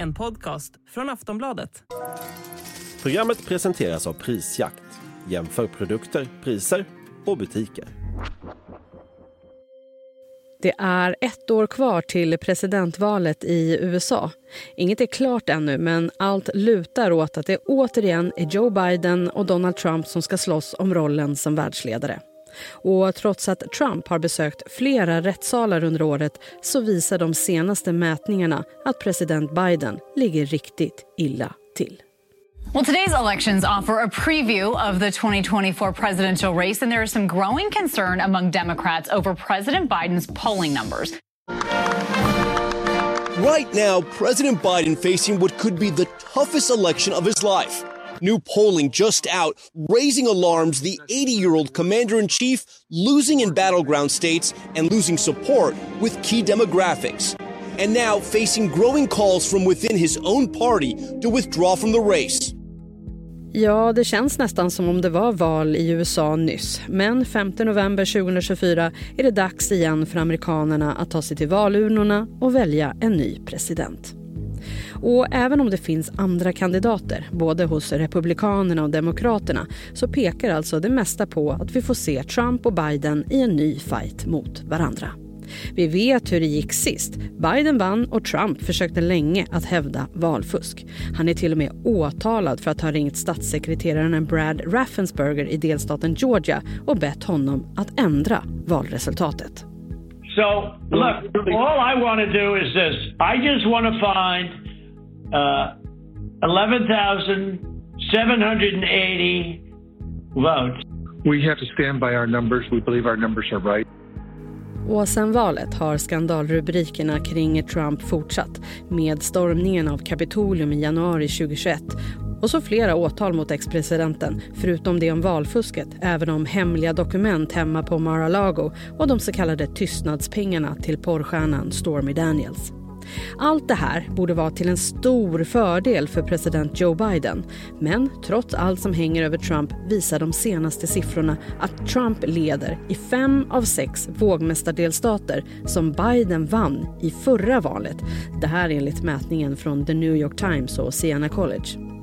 En podcast från Aftonbladet. Programmet presenteras av Prisjakt. Jämför produkter, priser och butiker. Det är ett år kvar till presidentvalet i USA. Inget är klart ännu, men allt lutar åt att det återigen är Joe Biden och Donald Trump som ska slåss om rollen som världsledare. Och trots att Trump har besökt flera rättssalar under året så visar de senaste mätningarna att president Biden ligger riktigt illa till. Well, today's elections offer a preview of the 2024 presidential race, and there is some growing concern among Democrats over President Biden's polling numbers. Right now, President Biden facing what could be the toughest election of his life. New polling just out, raising alarms the 80 year old commander in chief losing in battleground states and losing support with key demographics. And now facing growing calls from within his own party to withdraw from the race. Ja, det känns nästan som om det var val i USA nyss. Men 5 november 2024 är det dags igen för amerikanerna att ta sig till valurnorna och välja en ny president. Och även om det finns andra kandidater, både hos Republikanerna och Demokraterna, så pekar alltså det mesta på att vi får se Trump och Biden i en ny fight mot varandra. Vi vet hur det gick sist. Biden vann och Trump försökte länge att hävda valfusk. Han är till och med åtalad för att ha ringt statssekreteraren Brad Raffensperger i delstaten Georgia och bett honom att ändra valresultatet. So, look, all I want to do is this. I just want to find uh, 11,780 votes. We have to stand by our numbers. We believe our numbers are right. Och sen valet har skandalrubrikerna kring Trump fortsatt med stormningen av Kapitolium i januari 2021 och så flera åtal mot ex-presidenten, förutom det om valfusket, även om hemliga dokument hemma på Mar-a-Lago och de så kallade tystnadspengarna till porrstjärnan Stormy Daniels. Allt det här borde vara till en stor fördel för president Joe Biden. Men trots allt som hänger över Trump visar de senaste siffrorna att Trump leder i fem av sex vågmästardelstater som Biden vann i förra valet. Det här enligt mätningen från The New York Times och Siena College.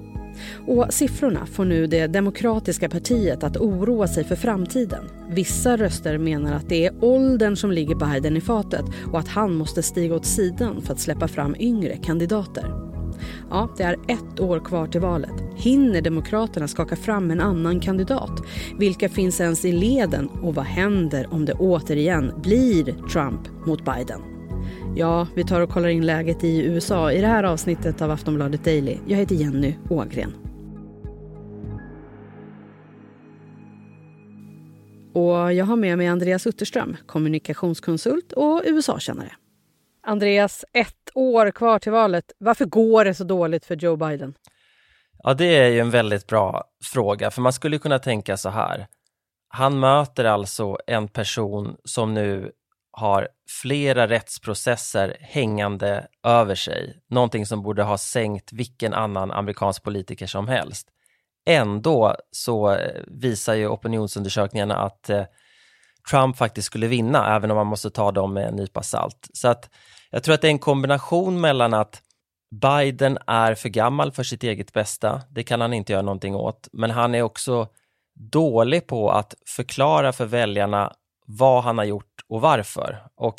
Och siffrorna får nu det demokratiska partiet att oroa sig för framtiden. Vissa röster menar att det är åldern som ligger Biden i fatet och att han måste stiga åt sidan för att släppa fram yngre kandidater. Ja, det är ett år kvar till valet. Hinner Demokraterna skaka fram en annan kandidat? Vilka finns ens i leden och vad händer om det återigen blir Trump mot Biden? Ja, vi tar och kollar in läget i USA i det här avsnittet av Aftonbladet Daily. Jag heter Jenny Ågren. Och jag har med mig Andreas Utterström, kommunikationskonsult och USA-kännare. Andreas, ett år kvar till valet. Varför går det så dåligt för Joe Biden? Ja, det är ju en väldigt bra fråga, för man skulle kunna tänka så här. Han möter alltså en person som nu har flera rättsprocesser hängande över sig, någonting som borde ha sänkt vilken annan amerikansk politiker som helst. Ändå så eh, visar ju opinionsundersökningarna att eh, Trump faktiskt skulle vinna, även om man måste ta dem med en nypa salt. Så att jag tror att det är en kombination mellan att Biden är för gammal för sitt eget bästa, det kan han inte göra någonting åt, men han är också dålig på att förklara för väljarna vad han har gjort och varför. Och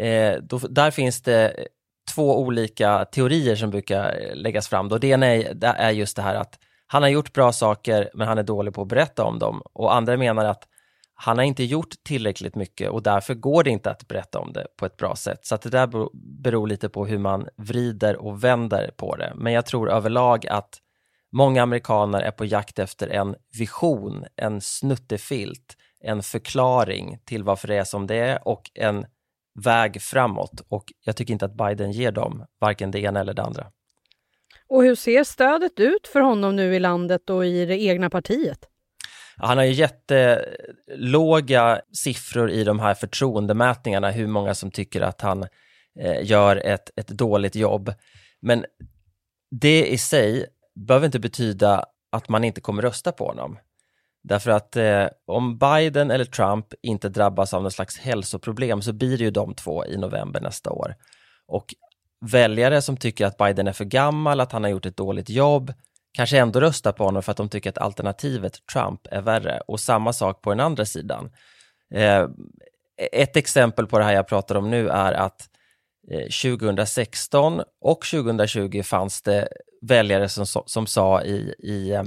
eh, då, där finns det två olika teorier som brukar eh, läggas fram. Då det ena är, det är just det här att han har gjort bra saker men han är dålig på att berätta om dem. Och andra menar att han har inte gjort tillräckligt mycket och därför går det inte att berätta om det på ett bra sätt. Så att det där beror lite på hur man vrider och vänder på det. Men jag tror överlag att många amerikaner är på jakt efter en vision, en snuttefilt, en förklaring till varför det är som det är och en väg framåt. Och jag tycker inte att Biden ger dem varken det ena eller det andra. Och hur ser stödet ut för honom nu i landet och i det egna partiet? Han har ju jättelåga siffror i de här förtroendemätningarna, hur många som tycker att han eh, gör ett, ett dåligt jobb. Men det i sig behöver inte betyda att man inte kommer rösta på honom. Därför att eh, om Biden eller Trump inte drabbas av något slags hälsoproblem så blir det ju de två i november nästa år. Och väljare som tycker att Biden är för gammal, att han har gjort ett dåligt jobb, kanske ändå röstar på honom för att de tycker att alternativet Trump är värre. Och samma sak på den andra sidan. Eh, ett exempel på det här jag pratar om nu är att eh, 2016 och 2020 fanns det väljare som, som sa i, i eh,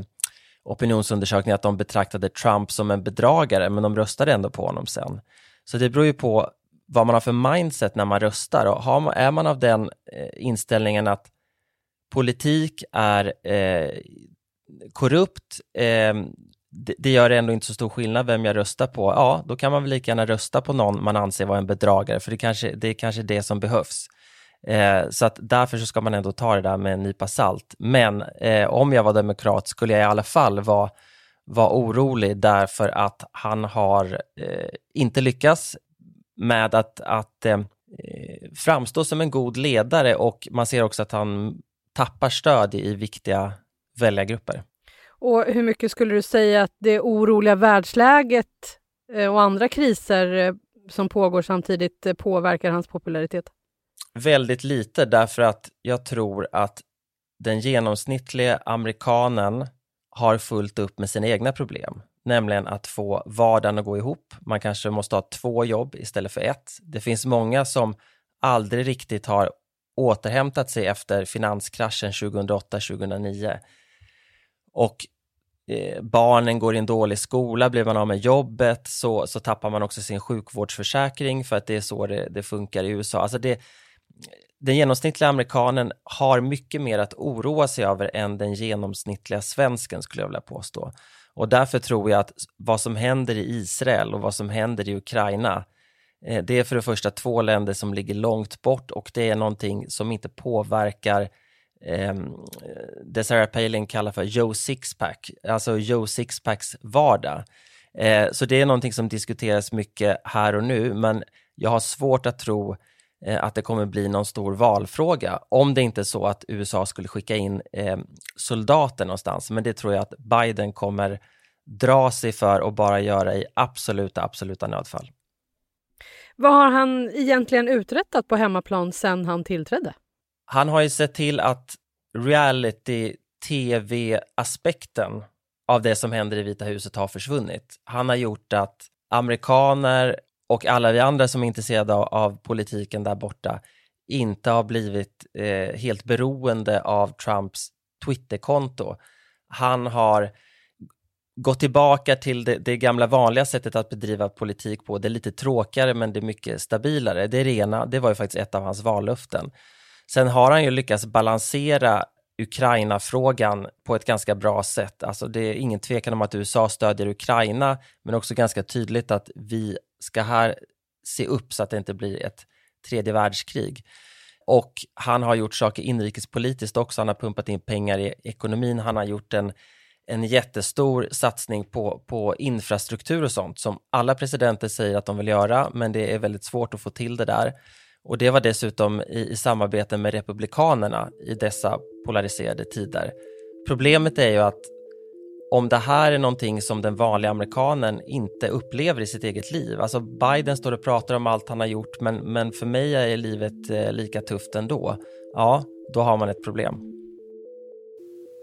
opinionsundersökningar att de betraktade Trump som en bedragare, men de röstade ändå på honom sen. Så det beror ju på vad man har för mindset när man röstar och har man, är man av den eh, inställningen att politik är eh, korrupt, eh, det, det, gör ändå inte så stor skillnad vem jag röstar på, ja, då kan man väl lika gärna rösta på någon man anser vara en bedragare, för det, kanske, det är kanske det som behövs. Eh, så att därför så ska man ändå ta det där med en nypa salt. Men eh, om jag var demokrat skulle jag i alla fall vara, var orolig därför att han har eh, inte lyckats med att, att eh, framstå som en god ledare och man ser också att han tappar stöd i viktiga väljargrupper. Och hur mycket skulle du säga att det oroliga världsläget eh, och andra kriser eh, som pågår samtidigt eh, påverkar hans popularitet? Väldigt lite därför att jag tror att den genomsnittliga amerikanen har fullt upp med sina egna problem, nämligen att få vardagen att gå ihop. Man kanske måste ha två jobb istället för ett. Det finns många som aldrig riktigt har återhämtat sig efter finanskraschen 2008-2009 och eh, barnen går i en dålig skola, blir man av med jobbet så, så tappar man också sin sjukvårdsförsäkring för att det är så det, det funkar i USA. Alltså det, den genomsnittliga amerikanen har mycket mer att oroa sig över än den genomsnittliga svensken skulle jag vilja påstå. Och därför tror jag att vad som händer i Israel och vad som händer i Ukraina, eh, det är för det första två länder som ligger långt bort och det är någonting som inte påverkar eh, det Sarah Palin kallar för Joe Sixpack, alltså Joe Sixpacks vardag. Eh, så det är någonting som diskuteras mycket här och nu, men jag har svårt att tro eh, att det kommer bli någon stor valfråga om det inte är så att USA skulle skicka in eh, soldater någonstans. Men det tror jag att Biden kommer dra sig för och bara göra i absoluta, absoluta nödfall. Vad har han egentligen uträttat på hemmaplan sedan han tillträdde? Han har ju sett till att reality-tv-aspekten av det som händer i Vita huset har försvunnit. Han har gjort att amerikaner och alla vi andra som är intresserade av, av politiken där borta inte har blivit eh, helt beroende av Trumps Twitterkonto. Han har gått tillbaka till det, det, gamla vanliga sättet att bedriva politik på. Det är lite tråkigare men det är mycket stabilare. Det är rena, det var ju faktiskt ett av hans vallöften. Sen har han ju lyckats balansera Ukraina-frågan på ett ganska bra sätt. Alltså det är ingen tvekan om att USA stödjer Ukraina, men också ganska tydligt att vi ska här se upp så att det inte blir ett tredje världskrig. Och han har gjort saker inrikespolitiskt också. Han har pumpat in pengar i ekonomin. Han har gjort en, en jättestor satsning på, på infrastruktur och sånt som alla presidenter säger att de vill göra, men det är väldigt svårt att få till det där. Och det var dessutom i, i samarbete med Republikanerna i dessa polariserade tider. Problemet är ju att om det här är någonting som den vanliga amerikanen inte upplever i sitt eget liv. Alltså Biden står och pratar om allt han har gjort men, men för mig är livet eh, lika tufft ändå. Ja, då har man ett problem.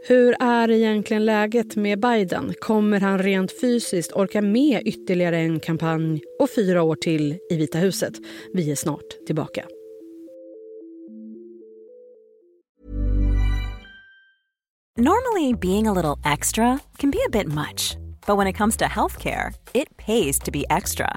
Hur är egentligen läget med Biden? Kommer han rent fysiskt orka med ytterligare en kampanj och fyra år till i Vita huset? Vi är snart tillbaka. Normally being a little extra can be a bit much. But when it comes to healthcare, it pays to be extra.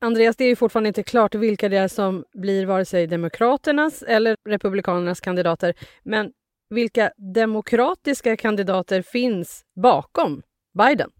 Andreas, det är ju fortfarande inte klart vilka det är som blir vare sig Demokraternas eller Republikanernas kandidater. Men vilka demokratiska kandidater finns bakom Biden?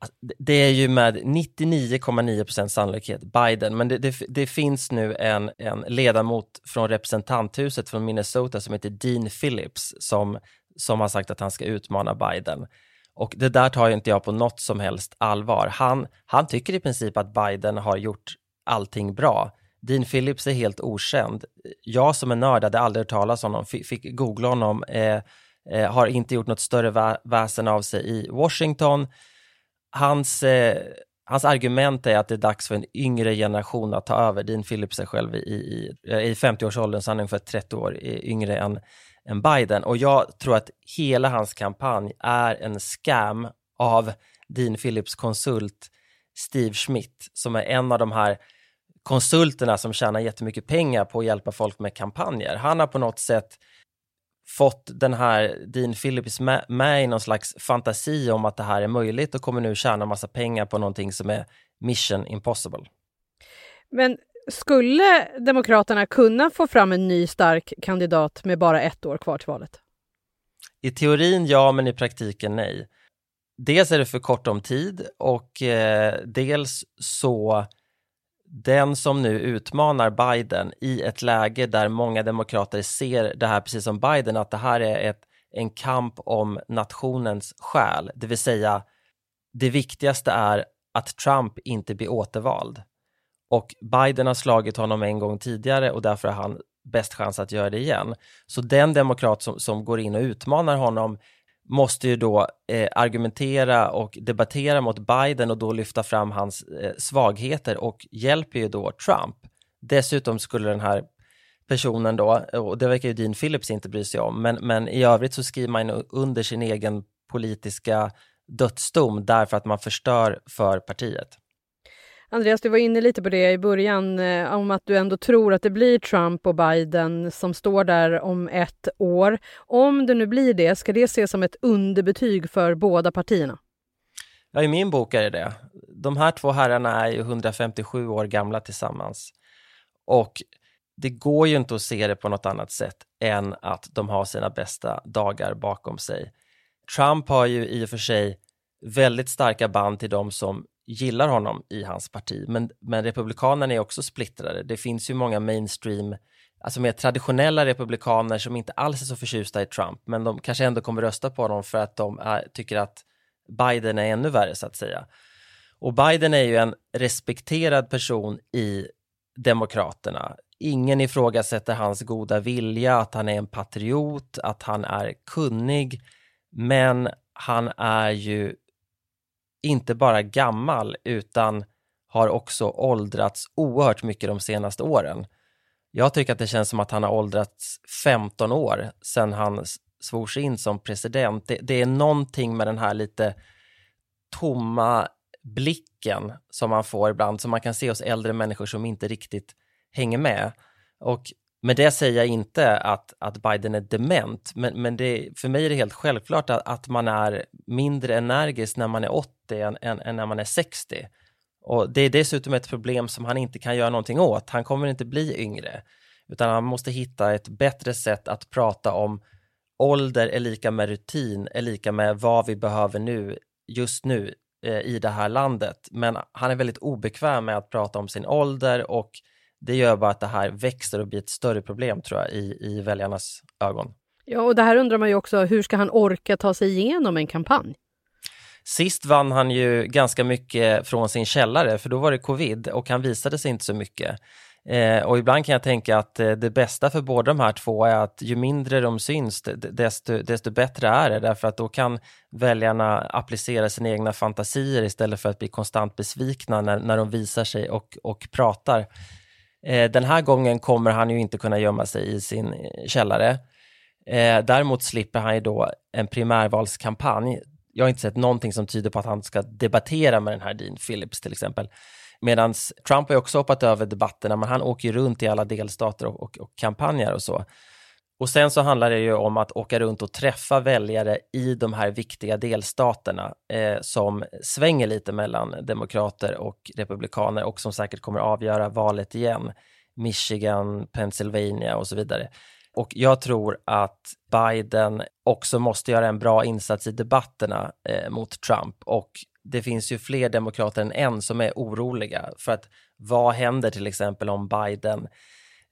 Alltså, det är ju med 99,9% sannolikhet Biden, men det, det, det, finns nu en, en ledamot från representanthuset från Minnesota som heter Dean Phillips som som har sagt att han ska utmana Biden. Och det där tar inte jag på något som helst allvar. Han, han tycker i princip att Biden har gjort allting bra. Dean Phillips är helt okänd. Jag som är nörd hade aldrig hört talas om honom, fick, fick googla honom, eh, eh, har inte gjort något större vä väsen av sig i Washington. Hans, eh, hans argument är att det är dags för en yngre generation att ta över. Dean Phillips är själv i, i, i 50-årsåldern, så han är ungefär 30 år eh, yngre än, än Biden. Och jag tror att hela hans kampanj är en scam av Dean Phillips konsult Steve Schmidt, som är en av de här konsulterna som tjänar jättemycket pengar på att hjälpa folk med kampanjer. Han har på något sätt fått den här Dean Phillips med, med, i någon slags fantasi om att det här är möjligt och kommer nu tjäna massa pengar på någonting som är mission impossible. Men skulle Demokraterna kunna få fram en ny stark kandidat med bara ett år kvar till valet? I teorin ja, men i praktiken nej. Dels är det för kort om tid och eh, dels så den som nu utmanar Biden i ett läge där många demokrater ser det här precis som Biden, att det här är ett, en kamp om nationens själ, det vill säga det viktigaste är att Trump inte blir återvald. Och Biden har slagit honom en gång tidigare och därför har han bäst chans att göra det igen. Så den demokrat som, som går in och utmanar honom måste ju då eh, argumentera och debattera mot Biden och då lyfta fram hans eh, svagheter och hjälper ju då Trump. Dessutom skulle den här personen då, och det verkar ju Dean Phillips inte bry sig om, men, men i övrigt så skriver man under sin egen politiska dödsdom därför att man förstör för partiet. Andreas, du var inne lite på det i början, eh, om att du ändå tror att det blir Trump och Biden som står där om ett år. Om det nu blir det, ska det ses som ett underbetyg för båda partierna? Ja, i min bok är det det. De här två herrarna är ju 157 år gamla tillsammans. Och det går ju inte att se det på något annat sätt än att de har sina bästa dagar bakom sig. Trump har ju i och för sig väldigt starka band till de som gillar honom i hans parti, men, men Republikanerna är också splittrade. Det finns ju många mainstream, alltså mer traditionella republikaner som inte alls är så förtjusta i Trump, men de kanske ändå kommer rösta på honom för att de är, tycker att Biden är ännu värre så att säga. Och Biden är ju en respekterad person i Demokraterna. Ingen ifrågasätter hans goda vilja, att han är en patriot, att han är kunnig, men han är ju inte bara gammal utan har också åldrats oerhört mycket de senaste åren. Jag tycker att det känns som att han har åldrats 15 år sedan han svors in som president. Det, det är någonting med den här lite tomma blicken som man får ibland, som man kan se hos äldre människor som inte riktigt hänger med. Och med det säger jag inte att, att Biden är dement, men, men det, för mig är det helt självklart att, att man är mindre energisk när man är 80 än, än, än, när man är 60. Och det är dessutom ett problem som han inte kan göra någonting åt. Han kommer inte bli yngre, utan han måste hitta ett bättre sätt att prata om ålder är lika med rutin, är lika med vad vi behöver nu, just nu eh, i det här landet. Men han är väldigt obekväm med att prata om sin ålder och det gör bara att det här växer och blir ett större problem tror jag i, i väljarnas ögon. Ja, och det här undrar man ju också, hur ska han orka ta sig igenom en kampanj? Sist vann han ju ganska mycket från sin källare, för då var det covid och han visade sig inte så mycket. Eh, och ibland kan jag tänka att eh, det bästa för båda de här två är att ju mindre de syns, desto, desto bättre är det, därför att då kan väljarna applicera sina egna fantasier istället för att bli konstant besvikna när, när de visar sig och, och pratar. Eh, den här gången kommer han ju inte kunna gömma sig i sin eh, källare. Eh, däremot slipper han ju då en primärvalskampanj. Jag har inte sett någonting som tyder på att han ska debattera med den här Dean Phillips till exempel. Medan Trump har ju också hoppat över debatterna, men han åker ju runt i alla delstater och, och, och kampanjer och så. Och sen så handlar det ju om att åka runt och träffa väljare i de här viktiga delstaterna eh, som svänger lite mellan demokrater och republikaner och som säkert kommer avgöra valet igen. Michigan, Pennsylvania och så vidare. Och jag tror att Biden också måste göra en bra insats i debatterna eh, mot Trump och det finns ju fler demokrater än en som är oroliga för att vad händer till exempel om Biden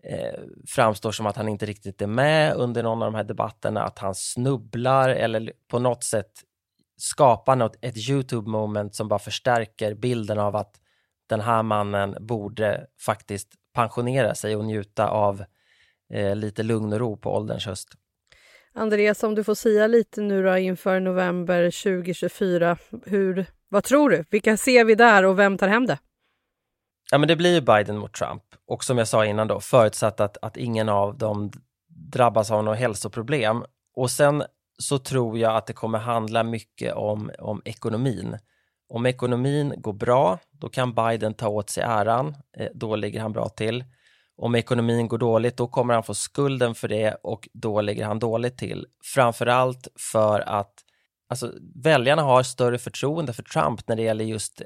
eh, framstår som att han inte riktigt är med under någon av de här debatterna, att han snubblar eller på något sätt skapar något, ett YouTube-moment som bara förstärker bilden av att den här mannen borde faktiskt pensionera sig och njuta av eh, lite lugn och ro på ålderns höst. Andreas, om du får säga lite nu då inför november 2024, hur, vad tror du? Vilka ser vi där och vem tar hem det? Ja, men det blir ju Biden mot Trump och som jag sa innan då, förutsatt att, att ingen av dem drabbas av något hälsoproblem. Och sen så tror jag att det kommer handla mycket om, om ekonomin. Om ekonomin går bra, då kan Biden ta åt sig äran. Eh, då ligger han bra till. Om ekonomin går dåligt, då kommer han få skulden för det och då ligger han dåligt till. Framförallt för att alltså, väljarna har större förtroende för Trump när det gäller just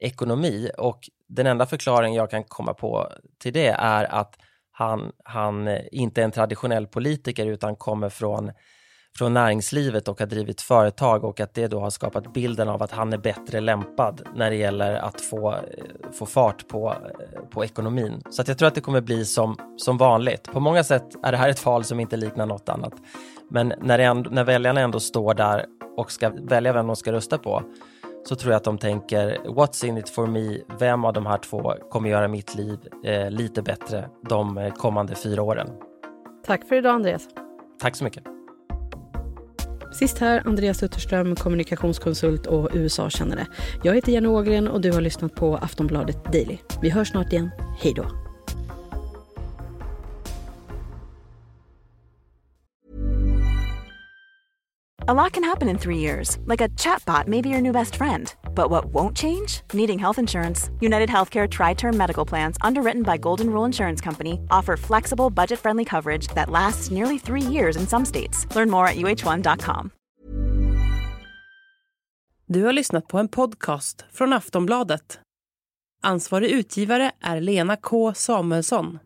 ekonomi och den enda förklaring jag kan komma på till det är att han, han inte är en traditionell politiker utan kommer från från näringslivet och har drivit företag och att det då har skapat bilden av att han är bättre lämpad när det gäller att få, eh, få fart på, eh, på ekonomin. Så att jag tror att det kommer bli som, som vanligt. På många sätt är det här ett val som inte liknar något annat. Men när, ändå, när väljarna ändå står där och ska välja vem de ska rösta på så tror jag att de tänker what's in it for me? Vem av de här två kommer göra mitt liv eh, lite bättre de kommande fyra åren? Tack för idag Andreas. Tack så mycket. Sist här, Andreas Utterström, kommunikationskonsult och USA-kännare. Jag heter Jenny Ågren och du har lyssnat på Aftonbladet Daily. Vi hörs snart igen. Hej då! A lot can happen in three years, like a chatbot may be your new best friend. But what won't change? Needing health insurance. United Healthcare Tri Term Medical Plans, underwritten by Golden Rule Insurance Company, offer flexible, budget friendly coverage that lasts nearly three years in some states. Learn more at uh1.com. Du har lyssnat på en podcast från Aftonbladet. Ansvarig utgivare är Lena K Samuelsson.